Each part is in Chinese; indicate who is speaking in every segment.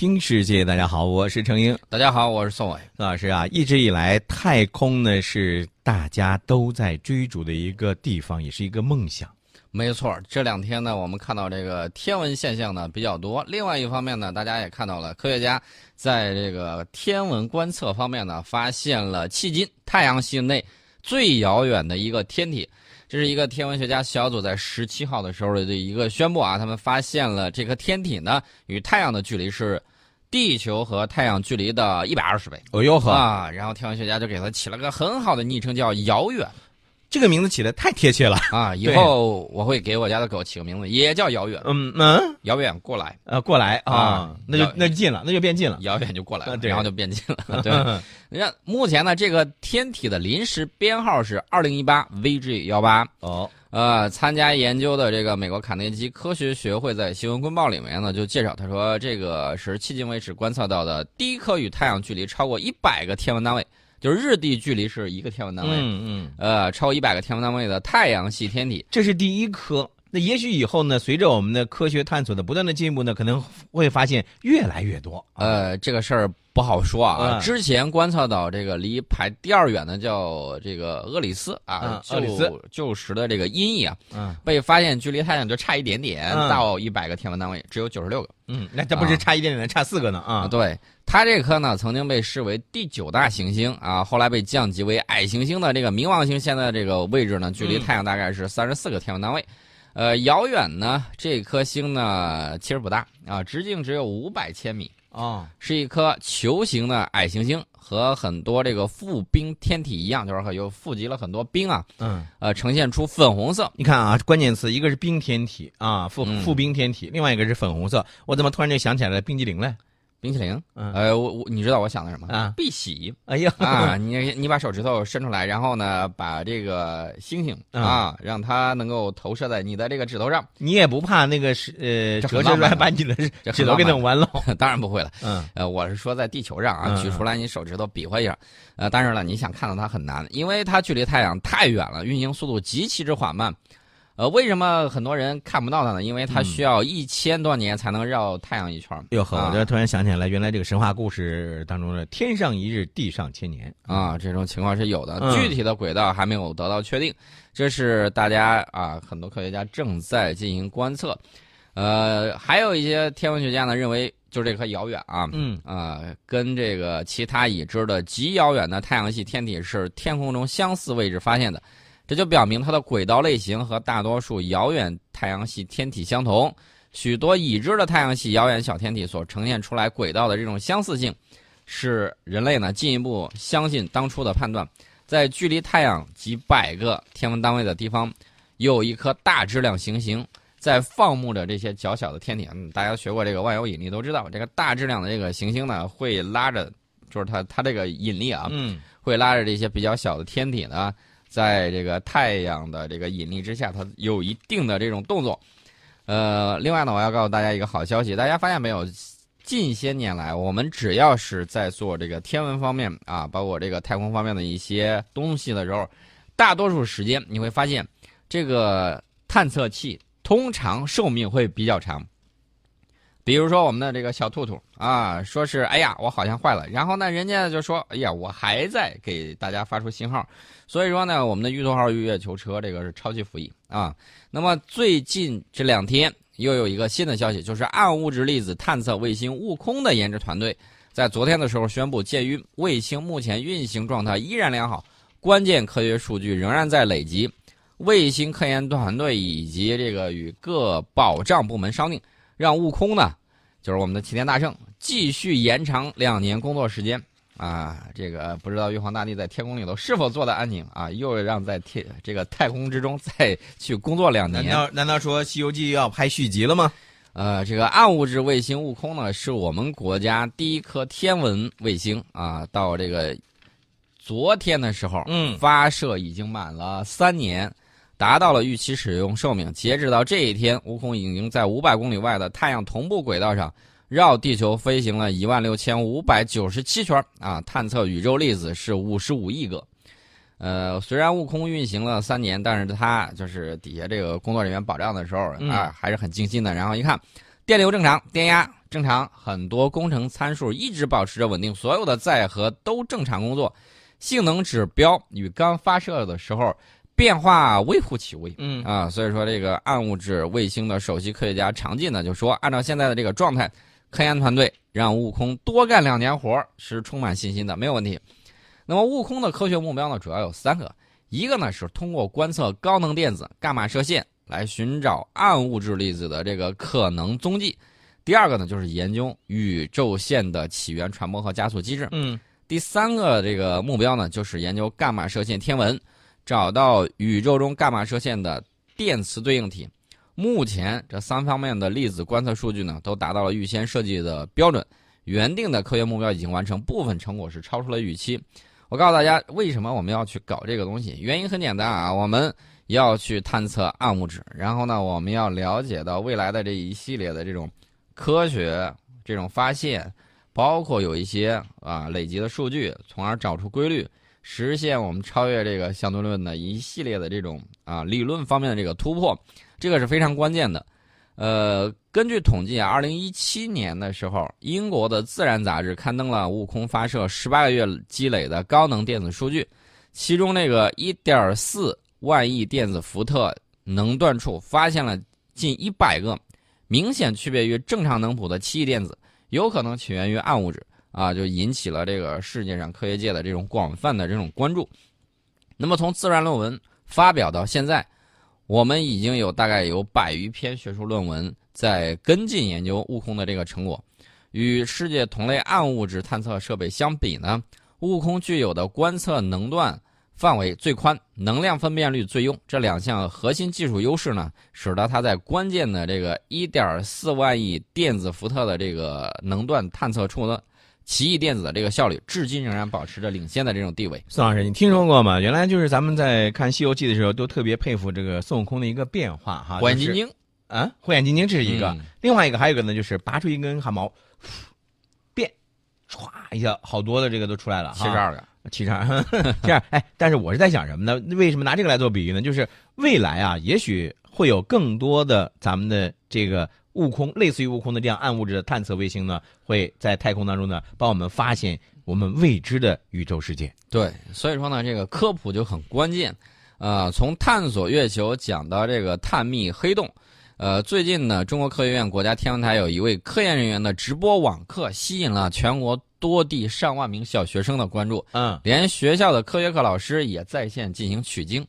Speaker 1: 听世界，大家好，我是程英。
Speaker 2: 大家好，我是宋伟。
Speaker 1: 宋老师啊，一直以来，太空呢是大家都在追逐的一个地方，也是一个梦想。
Speaker 2: 没错，这两天呢，我们看到这个天文现象呢比较多。另外一方面呢，大家也看到了，科学家在这个天文观测方面呢，发现了迄今太阳系内最遥远的一个天体。这是一个天文学家小组在十七号的时候的一个宣布啊，他们发现了这颗天体呢，与太阳的距离是地球和太阳距离的一百二十倍。
Speaker 1: 哦哟呵
Speaker 2: 啊！然后天文学家就给它起了个很好的昵称，叫“遥远”。
Speaker 1: 这个名字起的太贴切了
Speaker 2: 啊！以后我会给我家的狗起个名字，也叫遥远。
Speaker 1: 嗯嗯，
Speaker 2: 遥远过来，
Speaker 1: 呃，过来啊，那就那就近了，那就变近了。
Speaker 2: 遥远就过来了，然后就变近了。对，你看目前呢，这个天体的临时编号是二零一八 VG 幺八。
Speaker 1: 哦，
Speaker 2: 呃，参加研究的这个美国卡内基科学学会在新闻公报里面呢就介绍，他说这个是迄今为止观测到的第一颗与太阳距离超过一百个天文单位。就是日地距离是一个天文单位，
Speaker 1: 嗯嗯，
Speaker 2: 呃，超一百个天文单位的太阳系天体，
Speaker 1: 这是第一颗。那也许以后呢，随着我们的科学探索的不断的进步呢，可能会发现越来越多。
Speaker 2: 呃，这个事儿不好说啊。之前观测到这个离排第二远的叫这个厄里斯啊，
Speaker 1: 厄里斯
Speaker 2: 旧时的这个音译啊，被发现距离太阳就差一点点，到一百个天文单位只有九十六个。
Speaker 1: 嗯，那这不是差一点点，差四个呢啊？
Speaker 2: 对，它这颗呢曾经被视为第九大行星啊，后来被降级为矮行星的这个冥王星，现在这个位置呢，距离太阳大概是三十四个天文单位。呃，遥远呢，这颗星呢其实不大啊，直径只有五百千米
Speaker 1: 啊，
Speaker 2: 是一颗球形的矮行星，和很多这个富冰天体一样，就是有富集了很多冰啊，
Speaker 1: 嗯，
Speaker 2: 呃，呈现出粉红色。
Speaker 1: 你看啊，关键词一个是冰天体啊，富富冰天体，另外一个是粉红色。我怎么突然就想起来了冰激凌嘞？
Speaker 2: 冰淇淋，呃，我我你知道我想的什么
Speaker 1: 啊？
Speaker 2: 碧玺，
Speaker 1: 哎呀
Speaker 2: 啊，你 你把手指头伸出来，然后呢，把这个星星啊，让它能够投射在你的这个指头上。
Speaker 1: 你也不怕那个是呃折射出来把你的指头给弄弯了？
Speaker 2: 当然不会了。
Speaker 1: 嗯，
Speaker 2: 呃，我是说在地球上啊，举出来你手指头比划一下。呃，当然了，你想看到它很难，因为它距离太阳太远了，运行速度极其之缓慢。呃，为什么很多人看不到它呢？因为它需要一千多年才能绕太阳一圈。
Speaker 1: 哟呵，我这突然想起来，原来这个神话故事当中的“天上一日，地上千年”
Speaker 2: 啊，这种情况是有的。具体的轨道还没有得到确定，这是大家啊，很多科学家正在进行观测。呃，还有一些天文学家呢认为，就这颗遥远啊，
Speaker 1: 嗯
Speaker 2: 啊，跟这个其他已知的极遥远的太阳系天体是天空中相似位置发现的。这就表明它的轨道类型和大多数遥远太阳系天体相同，许多已知的太阳系遥远小天体所呈现出来轨道的这种相似性，使人类呢进一步相信当初的判断，在距离太阳几百个天文单位的地方，有一颗大质量行星在放牧着这些较小的天体。嗯，大家学过这个万有引力都知道，这个大质量的这个行星呢会拉着，就是它它这个引力啊，
Speaker 1: 嗯，
Speaker 2: 会拉着这些比较小的天体呢。在这个太阳的这个引力之下，它有一定的这种动作。呃，另外呢，我要告诉大家一个好消息，大家发现没有？近些年来，我们只要是在做这个天文方面啊，包括这个太空方面的一些东西的时候，大多数时间你会发现，这个探测器通常寿命会比较长。比如说我们的这个小兔兔啊，说是哎呀，我好像坏了，然后呢，人家就说哎呀，我还在给大家发出信号，所以说呢，我们的玉兔号月球车这个是超级服役啊。那么最近这两天又有一个新的消息，就是暗物质粒子探测卫星悟空的研制团队在昨天的时候宣布，鉴于卫星目前运行状态依然良好，关键科学数据仍然在累积，卫星科研团队以及这个与各保障部门商定，让悟空呢。就是我们的齐天大圣继续延长两年工作时间啊！这个不知道玉皇大帝在天宫里头是否坐得安宁啊？又让在天这个太空之中再去工作两年？
Speaker 1: 难道难道说《西游记》要拍续集了吗？
Speaker 2: 呃，这个暗物质卫星悟空呢，是我们国家第一颗天文卫星啊。到这个昨天的时候，
Speaker 1: 嗯，
Speaker 2: 发射已经满了三年。达到了预期使用寿命。截止到这一天，悟空已经在五百公里外的太阳同步轨道上绕地球飞行了一万六千五百九十七圈啊！探测宇宙粒子是五十五亿个。呃，虽然悟空运行了三年，但是它就是底下这个工作人员保障的时候啊，还是很精心的。然后一看，电流正常，电压正常，很多工程参数一直保持着稳定，所有的载荷都正常工作，性能指标与刚发射的时候变化微乎其微。
Speaker 1: 嗯
Speaker 2: 啊，所以说这个暗物质卫星的首席科学家常进呢就说，按照现在的这个状态，科研团队让悟空多干两年活儿是充满信心的，没有问题。那么悟空的科学目标呢，主要有三个，一个呢是通过观测高能电子伽马射线来寻找暗物质粒子的这个可能踪迹，第二个呢就是研究宇宙线的起源、传播和加速机制。
Speaker 1: 嗯
Speaker 2: 第三个这个目标呢，就是研究伽马射线天文，找到宇宙中伽马射线的电磁对应体。目前这三方面的粒子观测数据呢，都达到了预先设计的标准，原定的科学目标已经完成，部分成果是超出了预期。我告诉大家，为什么我们要去搞这个东西？原因很简单啊，我们要去探测暗物质，然后呢，我们要了解到未来的这一系列的这种科学这种发现。包括有一些啊累积的数据，从而找出规律，实现我们超越这个相对论的一系列的这种啊理论方面的这个突破，这个是非常关键的。呃，根据统计啊，二零一七年的时候，英国的《自然》杂志刊登了悟空发射十八个月积累的高能电子数据，其中那个一点四万亿电子伏特能断处发现了近一百个明显区别于正常能谱的奇异电子。有可能起源于暗物质啊，就引起了这个世界上科学界的这种广泛的这种关注。那么从自然论文发表到现在，我们已经有大概有百余篇学术论文在跟进研究悟空的这个成果。与世界同类暗物质探测设备相比呢，悟空具有的观测能段范围最宽，能量分辨率最优，这两项核心技术优势呢，使得它在关键的这个1.4万亿电子伏特的这个能段探测处呢奇异电子的这个效率，至今仍然保持着领先的这种地位。
Speaker 1: 宋老师，你听说过吗？原来就是咱们在看《西游记》的时候，都特别佩服这个孙悟空的一个变化哈。
Speaker 2: 火眼金睛
Speaker 1: 啊，火眼金睛这是一个，
Speaker 2: 嗯
Speaker 1: 另外一个还有一个呢，就是拔出一根汗毛，变，歘一下，好多的这个都出来了哈。
Speaker 2: 七十二个，
Speaker 1: 七十二，这样哎，但是我是在想什么呢？为什么拿这个来做比喻呢？就是未来啊，也许会有更多的咱们的这个悟空，类似于悟空的这样暗物质的探测卫星呢，会在太空当中呢，帮我们发现我们未知的宇宙世界。
Speaker 2: 对，所以说呢，这个科普就很关键。呃，从探索月球讲到这个探秘黑洞，呃，最近呢，中国科学院国家天文台有一位科研人员的直播网课，吸引了全国多地上万名小学生的关注，
Speaker 1: 嗯
Speaker 2: 连学校的科学课老师也在线进行取经。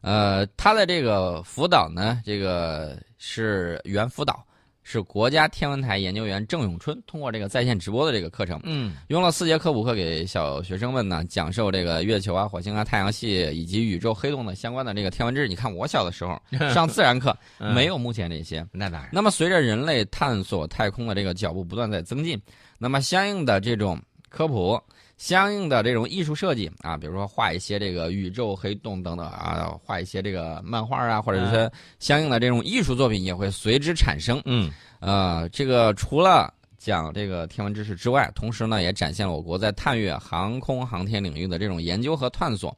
Speaker 2: 呃，他的这个辅导呢，这个是猿辅导，是国家天文台研究员郑永春通过这个在线直播的这个课程。
Speaker 1: 嗯
Speaker 2: 用了四节科普课给小学生们呢讲授这个月球啊、火星啊、太阳系以及宇宙黑洞的相关的这个天文知识。你看我小的时候 上自然课 没有目前这些。
Speaker 1: 那当然，
Speaker 2: 那么随着人类探索太空的这个脚步不断在增进，那么相应的这种科普、相应的这种艺术设计啊，比如说画一些这个宇宙黑洞等等啊，画一些这个漫画啊，或者是相应的这种艺术作品也会随之产生。
Speaker 1: 嗯
Speaker 2: 呃，这个除了讲这个天文知识之外，同时呢，也展现了我国在探月、航空航天领域的这种研究和探索。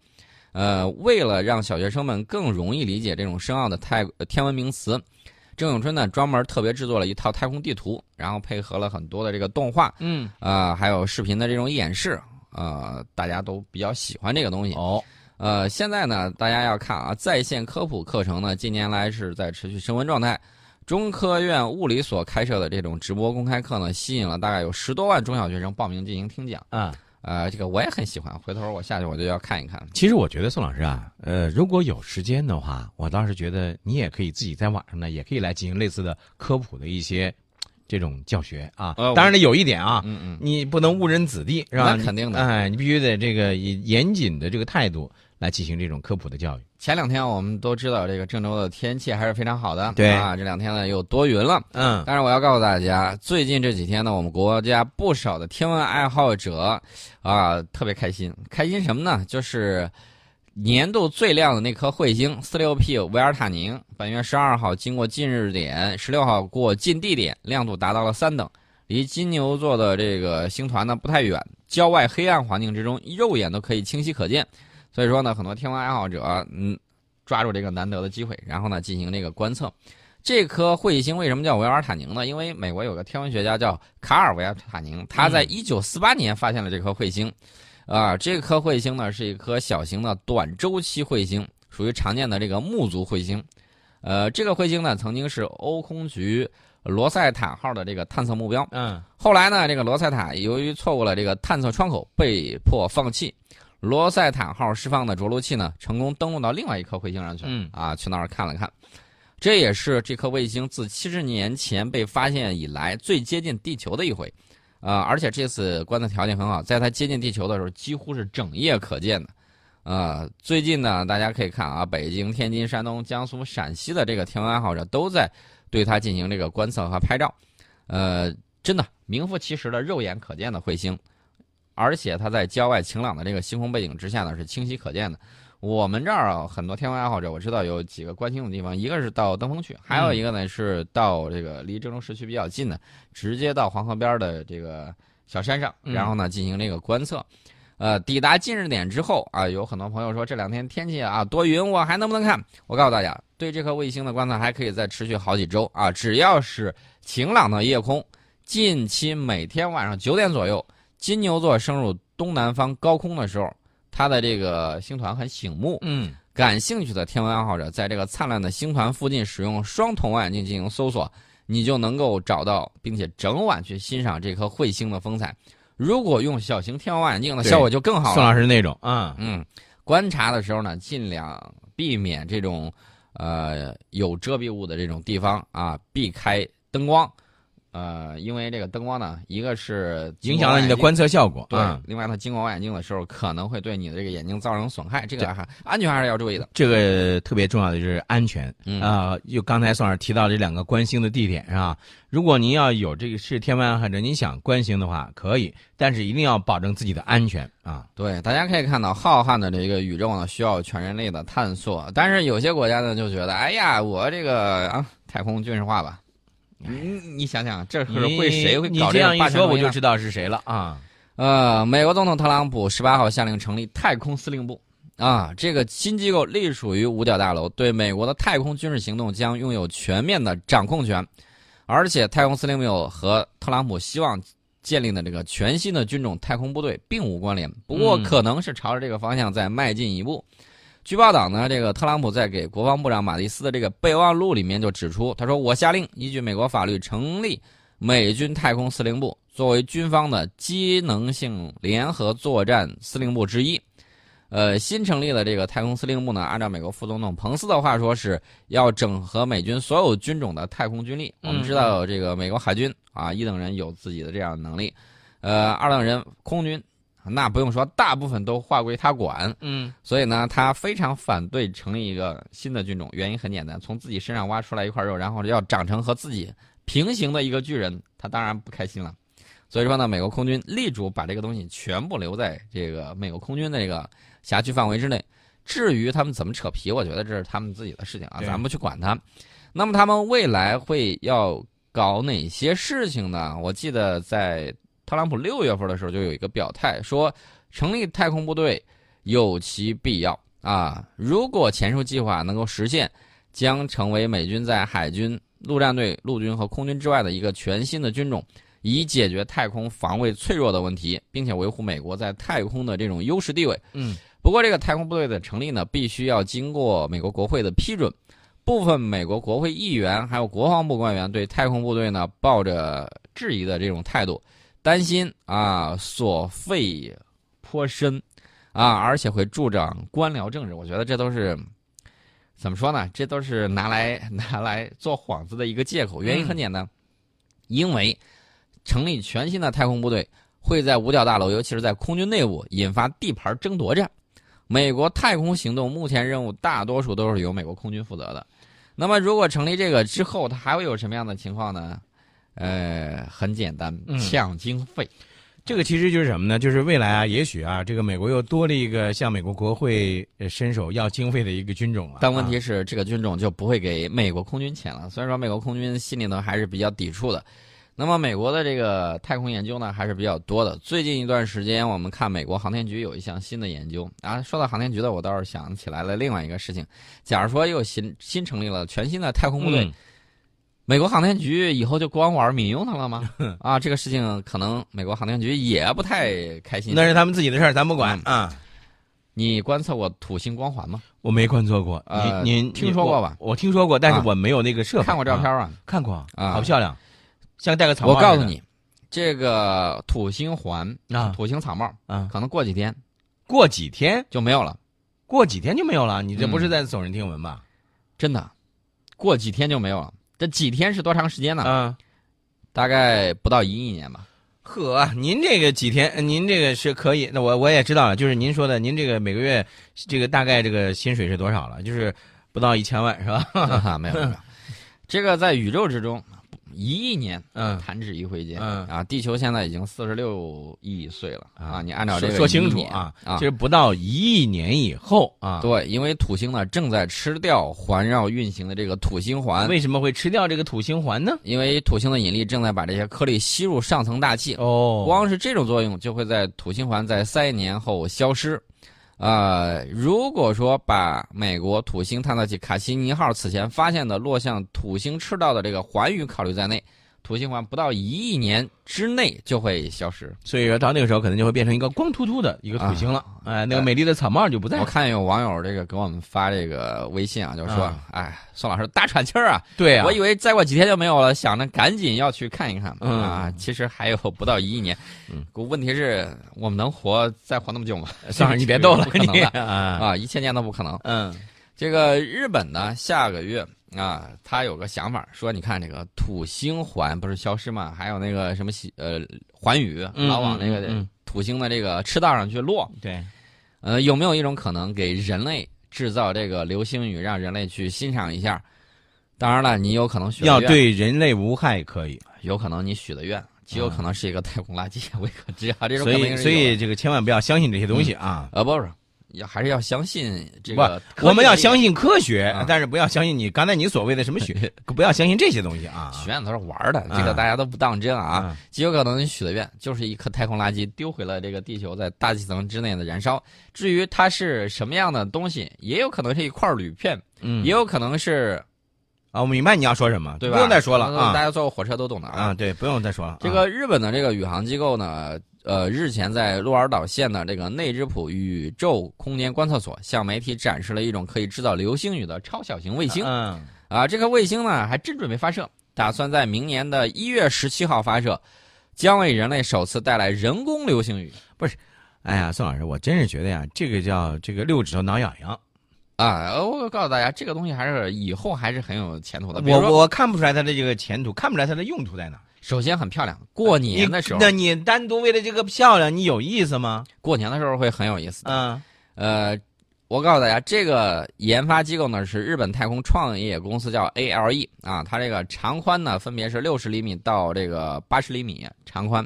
Speaker 2: 呃，为了让小学生们更容易理解这种深奥的太呃天文名词，郑永春呢专门特别制作了一套太空地图，然后配合了很多的这个动画，
Speaker 1: 嗯
Speaker 2: 呃，还有视频的这种演示，呃，大家都比较喜欢这个东西。
Speaker 1: 哦
Speaker 2: 呃，现在呢，大家要看啊，在线科普课程呢，近年来是在持续升温状态。中科院物理所开设的这种直播公开课呢，吸引了大概有十多万中小学生报名进行听讲。
Speaker 1: 啊。
Speaker 2: 呃，这个我也很喜欢，回头我下去我就要看一看。
Speaker 1: 其实我觉得宋老师啊，呃，如果有时间的话，我倒是觉得你也可以自己在网上呢，也可以来进行类似的科普的一些这种教学啊。
Speaker 2: 呃
Speaker 1: 当然了，有一点啊，
Speaker 2: 嗯嗯，
Speaker 1: 你不能误人子弟，是吧？
Speaker 2: 那肯定的
Speaker 1: 哎，你必须得这个以严谨的这个态度来进行这种科普的教育。
Speaker 2: 前两天我们都知道这个郑州的天气还是非常好的，
Speaker 1: 对
Speaker 2: 啊，这两天呢又多云了。
Speaker 1: 嗯
Speaker 2: 但是我要告诉大家，最近这几天呢，我们国家不少的天文爱好者啊特别开心，开心什么呢？就是年度最亮的那颗彗星四六 P 维尔塔宁，本月十二号经过近日点，十六号过近地点，亮度达到了三等，离金牛座的这个星团呢不太远，郊外黑暗环境之中，肉眼都可以清晰可见。所以说呢，很多天文爱好者嗯抓住这个难得的机会，然后呢进行这个观测。这颗彗星为什么叫维尔塔宁呢？因为美国有个天文学家叫卡尔维尔塔宁，他在一九四八年发现了这颗彗星。啊，这颗彗星呢是一颗小型的短周期彗星，属于常见的这个木族彗星。呃，这个彗星呢曾经是欧空局罗塞塔号的这个探测目标。
Speaker 1: 嗯，
Speaker 2: 后来呢，这个罗塞塔由于错过了这个探测窗口，被迫放弃。罗塞坦号释放的着陆器呢，成功登陆到另外一颗彗星上去了。
Speaker 1: 嗯
Speaker 2: 啊，去那儿看了看。这也是这颗卫星自七十年前被发现以来最接近地球的一回，啊、而且这次观测条件很好，在它接近地球的时候几乎是整夜可见的，啊、最近呢，大家可以看啊，北京、天津、山东、江苏、陕西的这个天文爱好者都在对它进行这个观测和拍照，呃，真的名副其实的肉眼可见的彗星，而且它在郊外晴朗的这个星空背景之下呢是清晰可见的。我们这儿啊，很多天文爱好者，我知道有几个观星的地方，一个是到登封去，还有一个呢是到这个离郑州市区比较近的，直接到黄河边的这个小山上，
Speaker 1: 嗯
Speaker 2: 然后呢进行这个观测。呃，抵达近日点之后啊，有很多朋友说这两天天气啊多云，我还能不能看？我告诉大家，对这颗卫星的观测还可以再持续好几周啊，只要是晴朗的夜空，近期每天晚上九点左右，金牛座升入东南方高空的时候，它的这个星团很醒目。
Speaker 1: 嗯，
Speaker 2: 感兴趣的天文爱好者，在这个灿烂的星团附近使用双筒望远镜进行搜索，你就能够找到，并且整晚去欣赏这颗彗星的风采。如果用小型天文望远镜呢，效果就更好了。
Speaker 1: 宋老师那种啊，
Speaker 2: 嗯，观察的时候呢，尽量避免这种呃有遮蔽物的这种地方啊，避开灯光。呃，因为这个灯光呢，一个是
Speaker 1: 影响了你的观测效果。
Speaker 2: 对，
Speaker 1: 啊
Speaker 2: 另外它经过望远镜的时候，可能会对你的这个眼睛造成损害，这个还安全还是要注意的。
Speaker 1: 这个特别重要的就是安全
Speaker 2: 嗯
Speaker 1: 啊！就刚才宋老师提到这两个观星的地点是吧？如果您要有这个是天文爱好者，您想观星的话可以，但是一定要保证自己的安全啊！
Speaker 2: 对，大家可以看到，浩瀚的这个宇宙呢，需要全人类的探索。但是有些国家呢，就觉得，哎呀，我这个啊，太空军事化吧。你你想想，这是会谁会搞
Speaker 1: 这样一说，我就知道是谁了啊！
Speaker 2: 呃，美国总统特朗普十八号下令成立太空司令部，啊，这个新机构隶属于五角大楼，对美国的太空军事行动将拥有全面的掌控权，而且太空司令部和特朗普希望建立的这个全新的军种太空部队并无关联，不过
Speaker 1: 嗯
Speaker 2: 可能是朝着这个方向在迈进一步。据报道呢，这个特朗普在给国防部长马蒂斯的这个备忘录里面就指出，他说：“我下令依据美国法律成立美军太空司令部，作为军方的机能性联合作战司令部之一。呃，新成立的这个太空司令部呢，按照美国副总统彭斯的话说，是要整合美军所有军种的太空军力。我们知道，这个美国海军啊，一等人有自己的这样的能力，呃，二等人空军，那不用说，大部分都划归他管。
Speaker 1: 嗯
Speaker 2: 所以呢，他非常反对成立一个新的军种，原因很简单，从自己身上挖出来一块肉，然后要长成和自己平行的一个巨人，他当然不开心了。所以说呢，美国空军力主把这个东西全部留在这个美国空军的这个辖区范围之内。至于他们怎么扯皮，我觉得这是他们自己的事情啊，
Speaker 1: 对
Speaker 2: 咱不去管他。那么他们未来会要搞哪些事情呢？我记得在特朗普六月份的时候就有一个表态，说成立太空部队有其必要啊。如果前述计划能够实现，将成为美军在海军、陆战队、陆军和空军之外的一个全新的军种，以解决太空防卫脆弱的问题，并且维护美国在太空的这种优势地位。
Speaker 1: 嗯
Speaker 2: 不过，这个太空部队的成立呢，必须要经过美国国会的批准。部分美国国会议员还有国防部官员对太空部队呢抱着质疑的这种态度，担心啊所费颇深啊，而且会助长官僚政治。我觉得这都是怎么说呢？这都是拿来拿来做幌子的一个借口。原因很简单，因为成立全新的太空部队会在五角大楼，尤其是在空军内部引发地盘争夺战。美国太空行动目前任务大多数都是由美国空军负责的。那么，如果成立这个之后，它还会有什么样的情况呢？呃，很简单，
Speaker 1: 嗯
Speaker 2: 抢经费。
Speaker 1: 这个其实就是什么呢？就是未来啊，也许啊，这个美国又多了一个向美国国会呃伸手要经费的一个军种了。啊
Speaker 2: 但问题是，这个军种就不会给美国空军钱了。虽然说美国空军心里头还是比较抵触的。那么，美国的这个太空研究呢，还是比较多的。最近一段时间，我们看美国航天局有一项新的研究啊。说到航天局的，我倒是想起来了另外一个事情。假如说又新新成立了全新的太空部队，
Speaker 1: 嗯
Speaker 2: 美国航天局以后就光玩民用的了吗？啊，这个事情可能美国航天局也不太开心。
Speaker 1: 那是他们自己的事儿，咱不管啊。
Speaker 2: 你观测过土星光环吗？
Speaker 1: 我没观测过，
Speaker 2: 呃
Speaker 1: 您您
Speaker 2: 听说过吧
Speaker 1: 我我听说过，但是
Speaker 2: 啊
Speaker 1: 我没有那个设备。
Speaker 2: 看过照片
Speaker 1: 啊？
Speaker 2: 啊？
Speaker 1: 看过
Speaker 2: 啊
Speaker 1: 好漂亮，像戴个草帽。
Speaker 2: 我告诉你，这个土星环、
Speaker 1: 啊
Speaker 2: 土星草帽，
Speaker 1: 啊，
Speaker 2: 可能过几天
Speaker 1: 过几天，
Speaker 2: 就没有了，
Speaker 1: 过几天就没有了。你这不是
Speaker 2: 嗯
Speaker 1: 在耸人听闻吧？
Speaker 2: 真的，过几天就没有了。这几天是多长时间呢？
Speaker 1: 嗯，
Speaker 2: 大概不到一亿年吧。
Speaker 1: 呵，您这个几天，呃您这个是可以。那我我也知道了，就是您说的，您这个每个月这个大概这个薪水是多少了？就是不到一千万是吧？
Speaker 2: 啊，没有没有，这个在宇宙之中，一亿年
Speaker 1: 嗯，
Speaker 2: 弹指一挥间。
Speaker 1: 嗯
Speaker 2: 啊，地球现在已经四十六亿岁了
Speaker 1: 啊
Speaker 2: 啊！你按照这个
Speaker 1: 说说清楚啊，
Speaker 2: 啊
Speaker 1: 就，是不到一亿年以后啊。
Speaker 2: 对，因为土星呢正在吃掉环绕运行的这个土星环，
Speaker 1: 为什么会吃掉这个土星环呢？
Speaker 2: 因为土星的引力正在把这些颗粒吸入上层大气，
Speaker 1: 哦
Speaker 2: 光是这种作用就会在土星环在三亿年后消失。呃，如果说把美国土星探测器卡西尼号此前发现的落向土星赤道的这个环宇考虑在内，土星环不到一亿年之内就会消失。
Speaker 1: 所以说到那个时候可能就会变成一个光秃秃的一个土星了，哎，那个美丽的草帽就不在。
Speaker 2: 我看有网友这个给我们发这个微信啊，就是说，
Speaker 1: 啊
Speaker 2: 哎，宋老师大喘气儿啊，
Speaker 1: 对啊，
Speaker 2: 我以为再过几天就没有了，想着赶紧要去看一看、
Speaker 1: 嗯。
Speaker 2: 啊，其实还有不到一亿年。
Speaker 1: 嗯，
Speaker 2: 问题是我们能活再活那么久吗？
Speaker 1: 宋老师，你别逗了
Speaker 2: 不，可能
Speaker 1: 你。
Speaker 2: 的
Speaker 1: 啊，
Speaker 2: 啊，一千年都不可能。
Speaker 1: 嗯
Speaker 2: 这个日本呢，下个月啊，他有个想法，说你看这个土星环不是消失吗？还有那个什么西呃环宇
Speaker 1: 嗯
Speaker 2: 老往那个土星的这个赤道上去落，
Speaker 1: 对，
Speaker 2: 呃，有没有一种可能给人类制造这个流星雨，让人类去欣赏一下？当然了，你有可能许
Speaker 1: 要对人类无害可以，
Speaker 2: 有可能你许的愿，极有可能是一个太空垃圾，未可知啊。这种
Speaker 1: 所以所以这个千万不要相信这些东西啊。
Speaker 2: 呃不是，要还是要相信这个。
Speaker 1: 我们要相信科学
Speaker 2: 啊，
Speaker 1: 但是不要相信你刚才你所谓的什么许，不要相信这些东西啊。
Speaker 2: 许愿都是玩的，
Speaker 1: 啊
Speaker 2: 这个大家都不当真啊。
Speaker 1: 啊，
Speaker 2: 极有可能你许的愿就是一颗太空垃圾丢回了这个地球，在大气层之内的燃烧。至于它是什么样的东西，也有可能是一块铝片，
Speaker 1: 嗯
Speaker 2: 也有可能是
Speaker 1: 啊，我明白你要说什么，
Speaker 2: 对吧？
Speaker 1: 不用再说了啊
Speaker 2: 大家坐过火车都懂的
Speaker 1: 啊，对，不用再说了。
Speaker 2: 这个日本的这个宇航机构呢，呃，日前在鹿儿岛县的这个内之浦宇宙空间观测所向媒体展示了一种可以制造流星雨的超小型卫星。
Speaker 1: 嗯，
Speaker 2: 啊，这颗卫星呢还真准备发射，打算在明年的一月十七号发射，将为人类首次带来人工流星雨。
Speaker 1: 不是哎呀，宋老师，我真是觉得呀，这个叫这个六指头挠痒痒。
Speaker 2: 啊，呃我告诉大家，这个东西还是以后还是很有前途的。
Speaker 1: 我，我看不出来它的这个前途，看不出来它的用途在哪。
Speaker 2: 首先很漂亮，过年的时候，
Speaker 1: 那你单独为了这个漂亮，你有意思吗？
Speaker 2: 过年的时候会很有意思的。
Speaker 1: 嗯
Speaker 2: 呃，我告诉大家，这个研发机构呢是日本太空创业公司，叫 ALE 啊，它这个长宽呢分别是六十厘米到这个八十厘米长宽，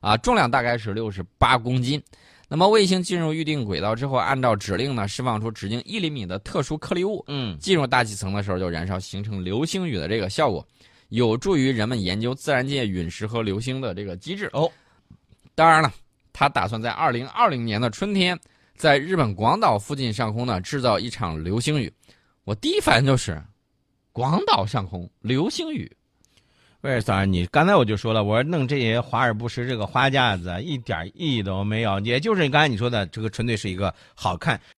Speaker 2: 啊，重量大概是六十八公斤。那么卫星进入预定轨道之后，按照指令呢释放出直径一厘米的特殊颗粒物，
Speaker 1: 嗯，
Speaker 2: 进入大气层的时候就燃烧，形成流星雨的这个效果，有助于人们研究自然界陨石和流星的这个机制。
Speaker 1: 哦，
Speaker 2: 当然了，他打算在二零二零年的春天，在日本广岛附近上空呢制造一场流星雨。我第一反应就是，广岛上空流星雨，
Speaker 1: 不是早上你刚才我就说了，我说弄这些华而不实这个花架子，一点意义都没有，也就是刚才你说的，这个纯粹是一个好看。